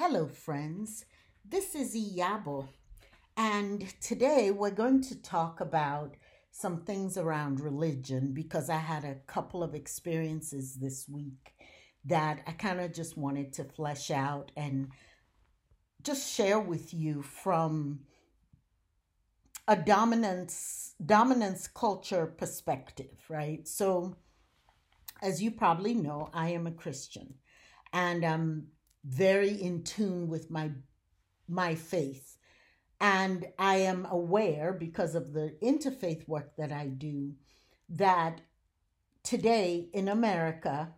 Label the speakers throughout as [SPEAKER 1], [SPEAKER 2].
[SPEAKER 1] Hello, friends. This is Iyabo, and today we're going to talk about some things around religion because I had a couple of experiences this week that I kind of just wanted to flesh out and just share with you from a dominance dominance culture perspective, right? So as you probably know, I am a Christian and I'm very in tune with my my faith and I am aware because of the interfaith work that I do that today in America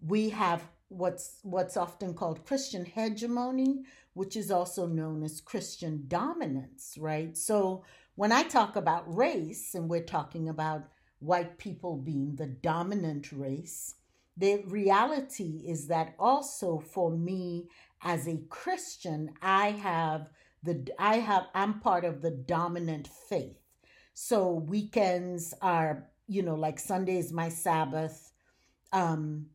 [SPEAKER 1] we have what's what's often called Christian hegemony, which is also known as Christian dominance, right? So when I talk about race and we're talking about white people being the dominant race, the reality is that also for me as a Christian, I have the I have I'm part of the dominant faith. So weekends are, you know, like Sunday is my Sabbath. Um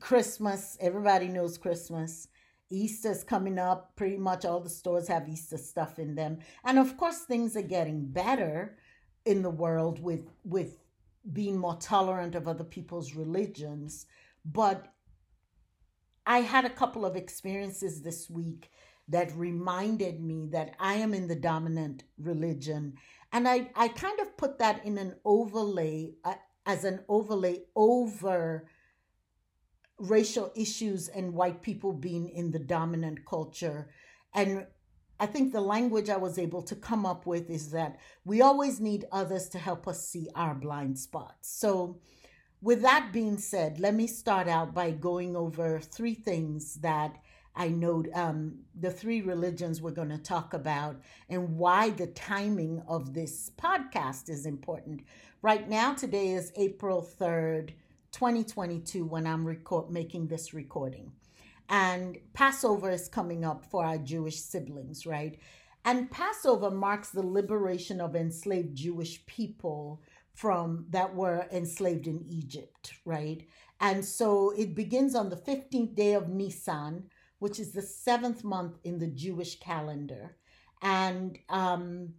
[SPEAKER 1] Christmas, everybody knows Christmas. Easter's coming up. Pretty much all the stores have Easter stuff in them. And of course things are getting better in the world with with being more tolerant of other people's religions. But I had a couple of experiences this week that reminded me that I am in the dominant religion. And I, I kind of put that in an overlay, uh, as an overlay over racial issues and white people being in the dominant culture. And I think the language I was able to come up with is that we always need others to help us see our blind spots. So, with that being said, let me start out by going over three things that I know um, the three religions we're going to talk about and why the timing of this podcast is important. Right now, today is April 3rd, 2022, when I'm record- making this recording. And Passover is coming up for our Jewish siblings, right? And Passover marks the liberation of enslaved Jewish people from that were enslaved in Egypt, right? And so it begins on the 15th day of Nisan, which is the seventh month in the Jewish calendar. And um,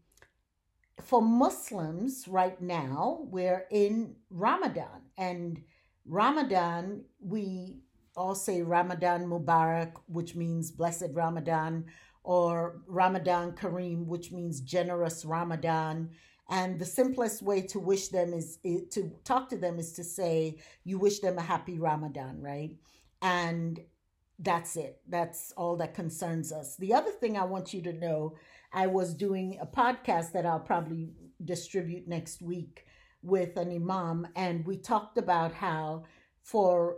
[SPEAKER 1] for Muslims right now, we're in Ramadan. And Ramadan, we all say Ramadan Mubarak, which means blessed Ramadan, or Ramadan Kareem, which means generous Ramadan. And the simplest way to wish them is, is, to talk to them is to say, you wish them a happy Ramadan, right? And that's it. That's all that concerns us. The other thing I want you to know I was doing a podcast that I'll probably distribute next week with an imam, and we talked about how for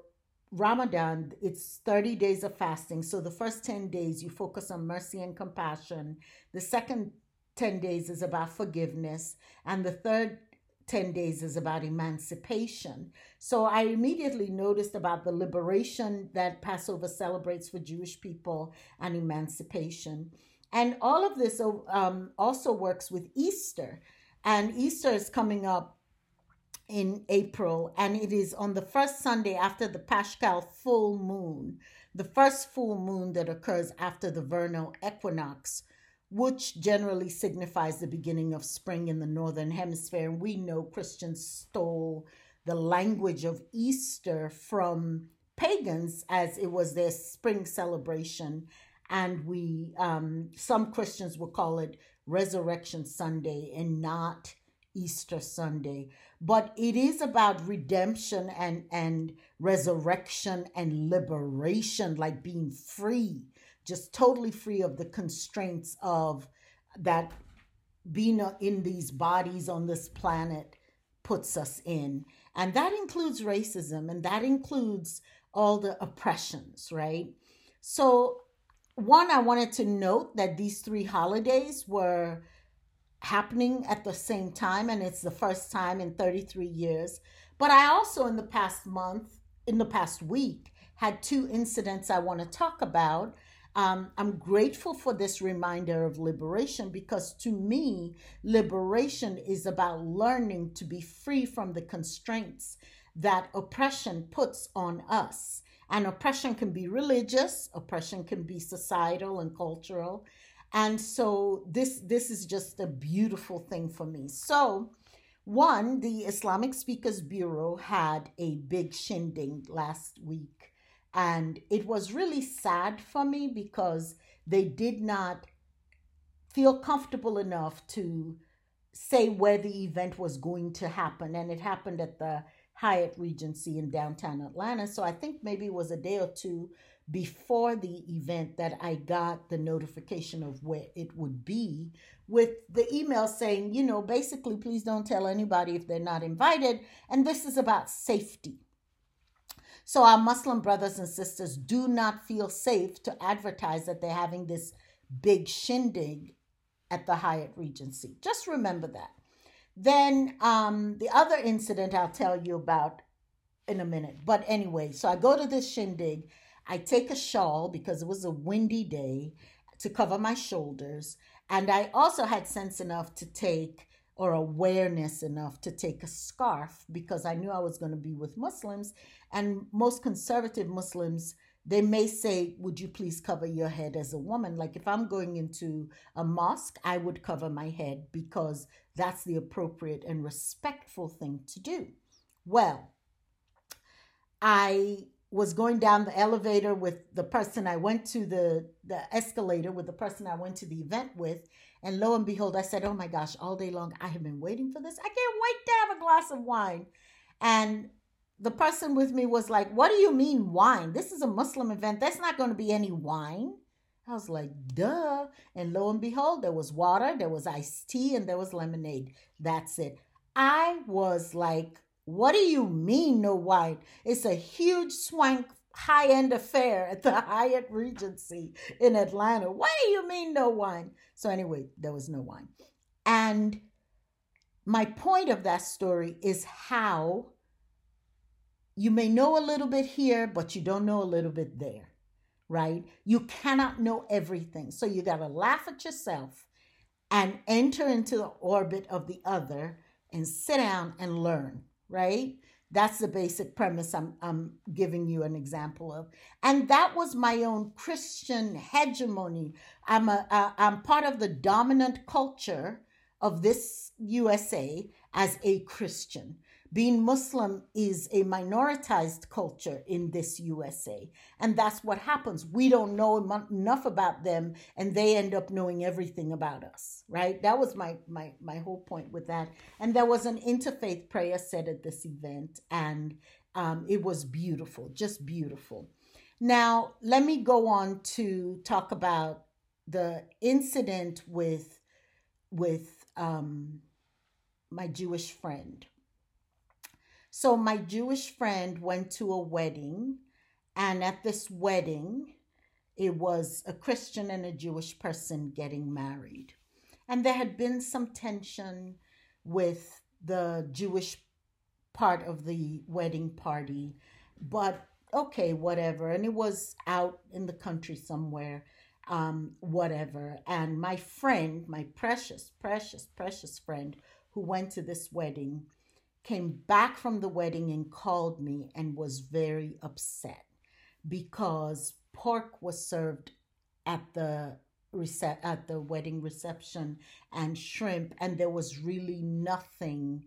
[SPEAKER 1] Ramadan, it's 30 days of fasting. So the first 10 days, you focus on mercy and compassion. The second 10 days is about forgiveness. And the third 10 days is about emancipation. So I immediately noticed about the liberation that Passover celebrates for Jewish people and emancipation. And all of this um, also works with Easter. And Easter is coming up in April, and it is on the first Sunday after the Paschal full moon, the first full moon that occurs after the vernal equinox which generally signifies the beginning of spring in the northern hemisphere. And we know Christians stole the language of Easter from pagans as it was their spring celebration. And we, um, some Christians will call it Resurrection Sunday and not Easter Sunday. But it is about redemption and, and resurrection and liberation, like being free just totally free of the constraints of that being in these bodies on this planet puts us in. And that includes racism and that includes all the oppressions, right? So, one, I wanted to note that these three holidays were happening at the same time, and it's the first time in 33 years. But I also, in the past month, in the past week, had two incidents I want to talk about um, I'm grateful for this reminder of liberation because to me, liberation is about learning to be free from the constraints that oppression puts on us. And oppression can be religious, oppression can be societal and cultural. And so this this is just a beautiful thing for me. So one, the Islamic Speakers Bureau had a big shindig last week. And it was really sad for me because they did not feel comfortable enough to say where the event was going to happen. And it happened at the Hyatt Regency in downtown Atlanta. So I think maybe it was a day or two before the event that I got the notification of where it would be with the email saying, you know, basically, please don't tell anybody if they're not invited. And this is about safety. So our Muslim brothers and sisters do not feel safe to advertise that they're having this big shindig at the Hyatt Regency. Just remember that. Then um, the other incident I'll tell you about in a minute. But anyway, so I go to this shindig. I take a shawl because it was a windy day to cover my shoulders. And I also had sense enough to take or awareness enough to take a scarf because I knew I was going to be with Muslims. And most conservative Muslims they may say, Would you please cover your head as a woman? Like if I'm going into a mosque, I would cover my head because that's the appropriate and respectful thing to do. Well, I was going down the elevator with the person I went to the, the escalator with the person I went to the event with. And lo and behold, I said, Oh my gosh, all day long, I have been waiting for this. I can't wait to have a glass of wine. And the person with me was like, What do you mean wine? This is a Muslim event. There's not going to be any wine. I was like, Duh. And lo and behold, there was water, there was iced tea, and there was lemonade. That's it. I was like, What do you mean, no wine? It's a huge swank high end affair at the Hyatt Regency in Atlanta. What do you mean, no wine? So, anyway, there was no wine. And my point of that story is how you may know a little bit here, but you don't know a little bit there, right? You cannot know everything. So you got to laugh at yourself and enter into the orbit of the other and sit down and learn, right? That's the basic premise I'm, I'm giving you an example of. And that was my own Christian hegemony. I'm, a, a, I'm part of the dominant culture of this USA as a Christian being Muslim is a minoritized culture in this USA. And that's what happens. We don't know enough about them and they end up knowing everything about us, right? That was my, my, my whole point with that. And there was an interfaith prayer said at this event and um, it was beautiful, just beautiful. Now, let me go on to talk about the incident with, with um, my Jewish friend so my Jewish friend went to a wedding, and at this wedding, it was a Christian and a Jewish person getting married. And there had been some tension with the Jewish part of the wedding party, but okay, whatever. And it was out in the country somewhere, um, whatever. And my friend, my precious, precious, precious friend who went to this wedding, came back from the wedding and called me and was very upset because pork was served at the rece- at the wedding reception and shrimp and there was really nothing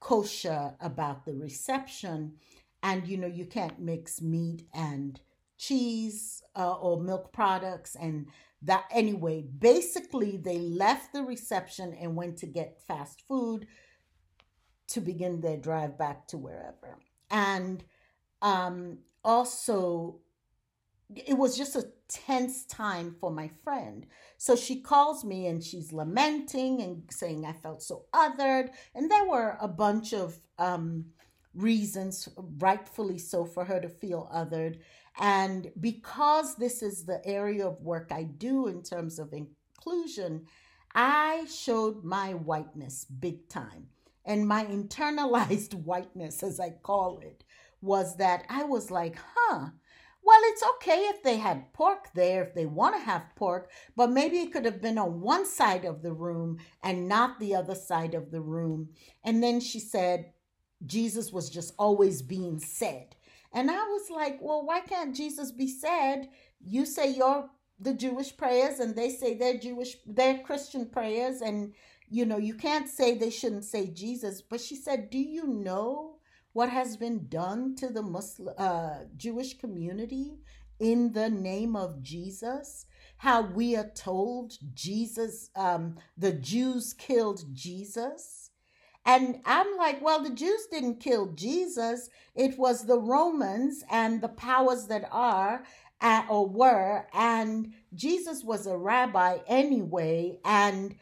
[SPEAKER 1] kosher about the reception. And you know you can't mix meat and cheese uh, or milk products and that. Anyway basically they left the reception and went to get fast food to begin their drive back to wherever. And um, also, it was just a tense time for my friend. So she calls me and she's lamenting and saying, I felt so othered. And there were a bunch of um, reasons, rightfully so, for her to feel othered. And because this is the area of work I do in terms of inclusion, I showed my whiteness big time. And my internalized whiteness, as I call it, was that I was like, huh, well, it's okay if they had pork there, if they want to have pork, but maybe it could have been on one side of the room and not the other side of the room. And then she said, Jesus was just always being said. And I was like, well, why can't Jesus be said? You say your the Jewish prayers and they say they're Jewish, they're Christian prayers. And, you know, you can't say they shouldn't say Jesus. But she said, do you know what has been done to the Muslim, uh, Jewish community in the name of Jesus? How we are told Jesus, um, the Jews killed Jesus. And I'm like, well, the Jews didn't kill Jesus. It was the Romans and the powers that are uh, or were, and Jesus was a rabbi anyway, and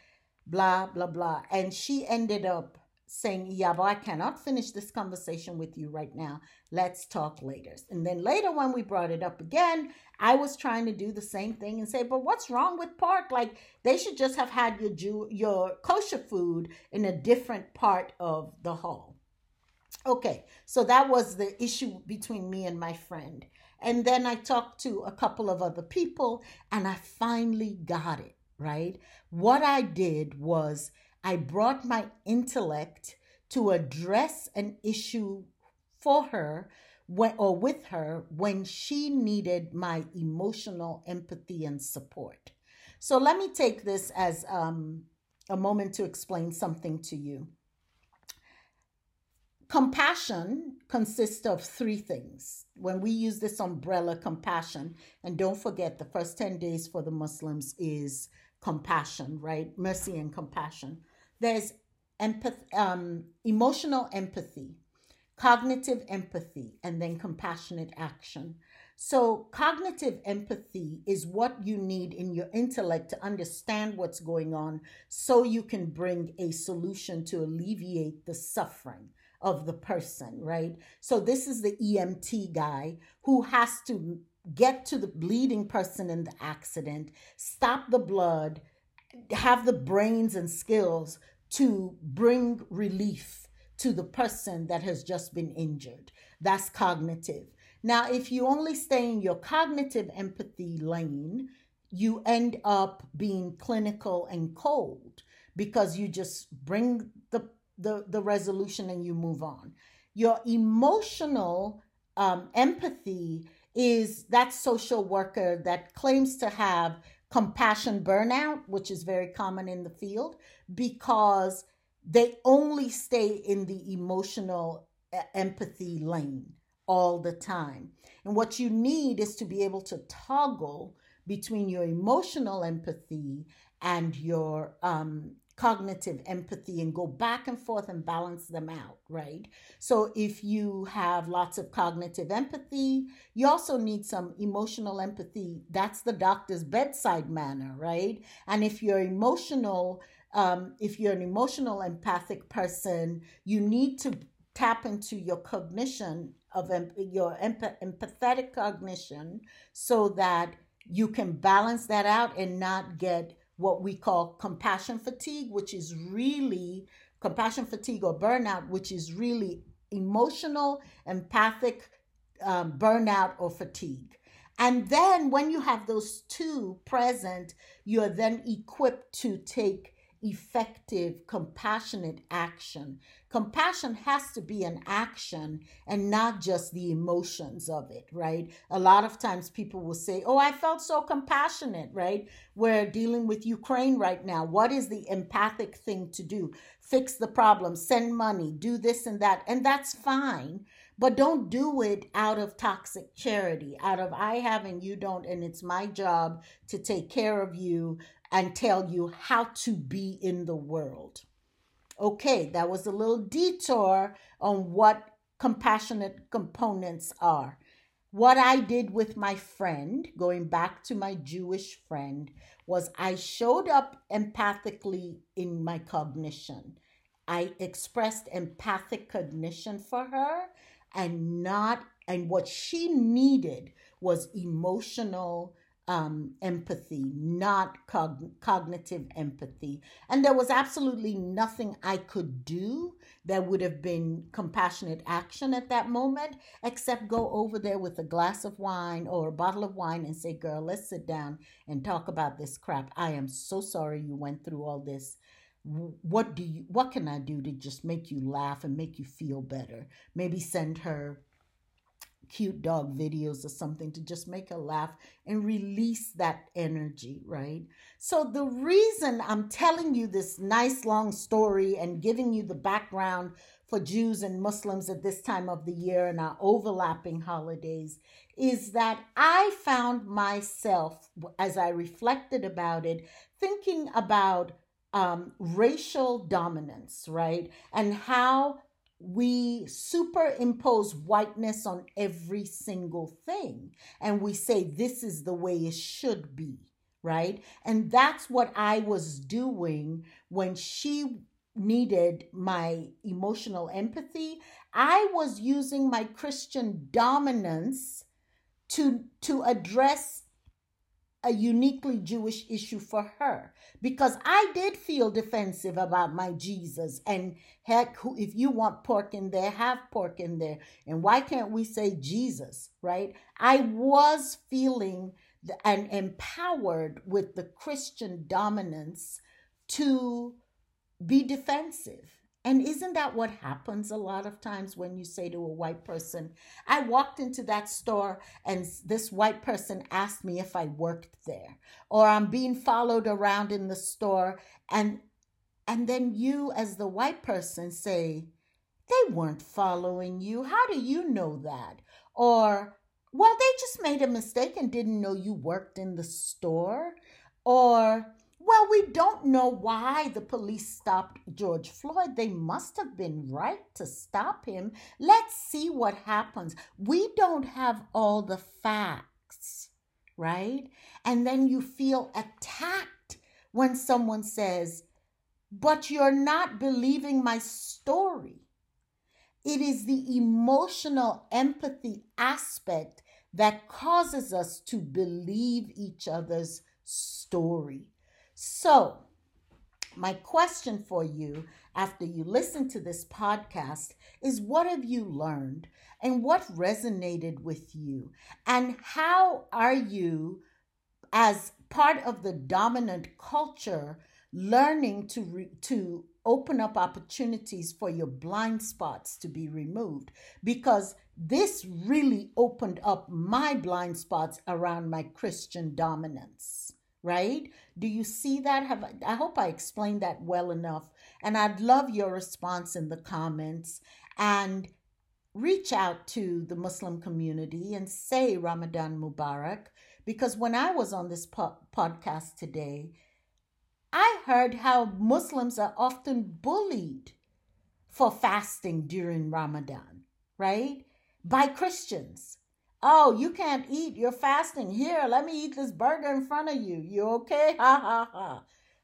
[SPEAKER 1] blah, blah, blah. And she ended up saying, Yeah, but I cannot finish this conversation with you right now. Let's talk later. And then later, when we brought it up again, I was trying to do the same thing and say, But what's wrong with pork? Like, they should just have had your, Jew, your kosher food in a different part of the hall. Okay, so that was the issue between me and my friend. And then I talked to a couple of other people and I finally got it, right? What I did was I brought my intellect to address an issue for her when, or with her when she needed my emotional empathy and support. So let me take this as um, a moment to explain something to you. Compassion consists of three things. When we use this umbrella, compassion, and don't forget the first 10 days for the Muslims is compassion, right? Mercy and compassion. There's empath- um, emotional empathy, cognitive empathy, and then compassionate action. So, cognitive empathy is what you need in your intellect to understand what's going on so you can bring a solution to alleviate the suffering of the person, right? So this is the EMT guy who has to get to the bleeding person in the accident, stop the blood, have the brains and skills to bring relief to the person that has just been injured. That's cognitive. Now, if you only stay in your cognitive empathy lane, you end up being clinical and cold because you just bring the the, the resolution and you move on. Your emotional um, empathy is that social worker that claims to have compassion burnout, which is very common in the field, because they only stay in the emotional empathy lane all the time. And what you need is to be able to toggle between your emotional empathy and your um, cognitive empathy and go back and forth and balance them out, right? So if you have lots of cognitive empathy, you also need some emotional empathy. That's the doctor's bedside manner, right? And if you're emotional, um, if you're an emotional empathic person, you need to tap into your cognition of em- your empath- empathetic cognition so that you can balance that out and not get what we call compassion fatigue, which is really compassion fatigue or burnout, which is really emotional, empathic um, burnout or fatigue. And then when you have those two present, you're then equipped to take effective, compassionate action. Compassion has to be an action and not just the emotions of it, right? A lot of times people will say, Oh, I felt so compassionate, right? We're dealing with Ukraine right now. What is the empathic thing to do? Fix the problem, send money, do this and that. And that's fine. But don't do it out of toxic charity, out of I have and you don't, and it's my job to take care of you and tell you how to be in the world. Okay, that was a little detour on what compassionate components are. What I did with my friend, going back to my Jewish friend, was I showed up empathically in my cognition. I expressed empathic cognition for her and not, and what she needed was emotional um, empathy, not cog- cognitive empathy. And there was absolutely nothing I could do that would have been compassionate action at that moment, except go over there with a glass of wine or a bottle of wine and say, Girl, let's sit down and talk about this crap. I am so sorry you went through all this what do you what can i do to just make you laugh and make you feel better maybe send her cute dog videos or something to just make her laugh and release that energy, right? So, the reason I'm telling you this nice long story and giving you the background for Jews and Muslims at this time of the year and our overlapping holidays is that I found myself, as I reflected about it, thinking about um, racial dominance, right? And how we superimpose whiteness on every single thing. And we say, this is the way it should be, right? And that's what I was doing when she needed my emotional empathy. I was using my Christian dominance to, to address a uniquely Jewish issue for her because I did feel defensive about my Jesus. And heck, if you want pork in there, have pork in there. And why can't we say Jesus, right? I was feeling and empowered with the Christian dominance to be defensive. And isn't that what happens a lot of times when you say to a white person, I walked into that store and this white person asked me if I worked there, or I'm being followed around in the store and and then you as the white person say, they weren't following you. How do you know that? Or well, they just made a mistake and didn't know you worked in the store. Or well, we don't know why the police stopped George Floyd. They must have been right to stop him. Let's see what happens. We don't have all the facts, right? And then you feel attacked when someone says, but you're not believing my story. It is the emotional empathy aspect that causes us to believe each other's story. So, my question for you after you listen to this podcast is what have you learned and what resonated with you? And how are you, as part of the dominant culture, learning to, re- to open up opportunities for your blind spots to be removed? Because this really opened up my blind spots around my Christian dominance right? Do you see that? Have I hope I explained that well enough. And I'd love your response in the comments and reach out to the Muslim community and say Ramadan Mubarak because when I was on this po- podcast today, I heard how Muslims are often bullied for fasting during Ramadan, right? By Christians. Oh, you can't eat. You're fasting. Here, let me eat this burger in front of you. You okay? Ha ha ha.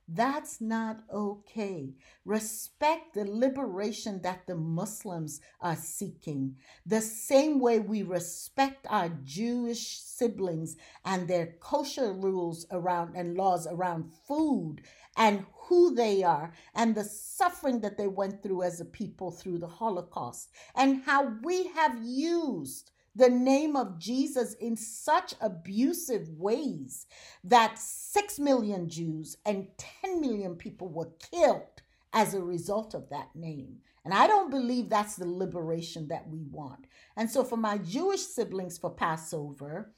[SPEAKER 1] That's not okay. Respect the liberation that the Muslims are seeking. The same way we respect our Jewish siblings and their kosher rules around and laws around food and who they are and the suffering that they went through as a people through the Holocaust and how we have used the name of Jesus in such abusive ways that 6 million Jews and 10 million people were killed as a result of that name. And I don't believe that's the liberation that we want. And so, for my Jewish siblings for Passover,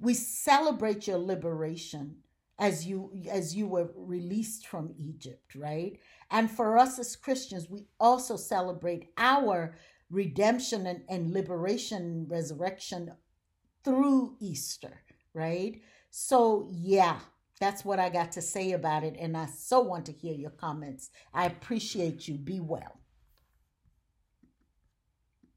[SPEAKER 1] we celebrate your liberation as you as you were released from Egypt, right? And for us as Christians, we also celebrate our redemption and, and liberation, resurrection through Easter, right? So, yeah, that's what I got to say about it. And I so want to hear your comments. I appreciate you. Be well.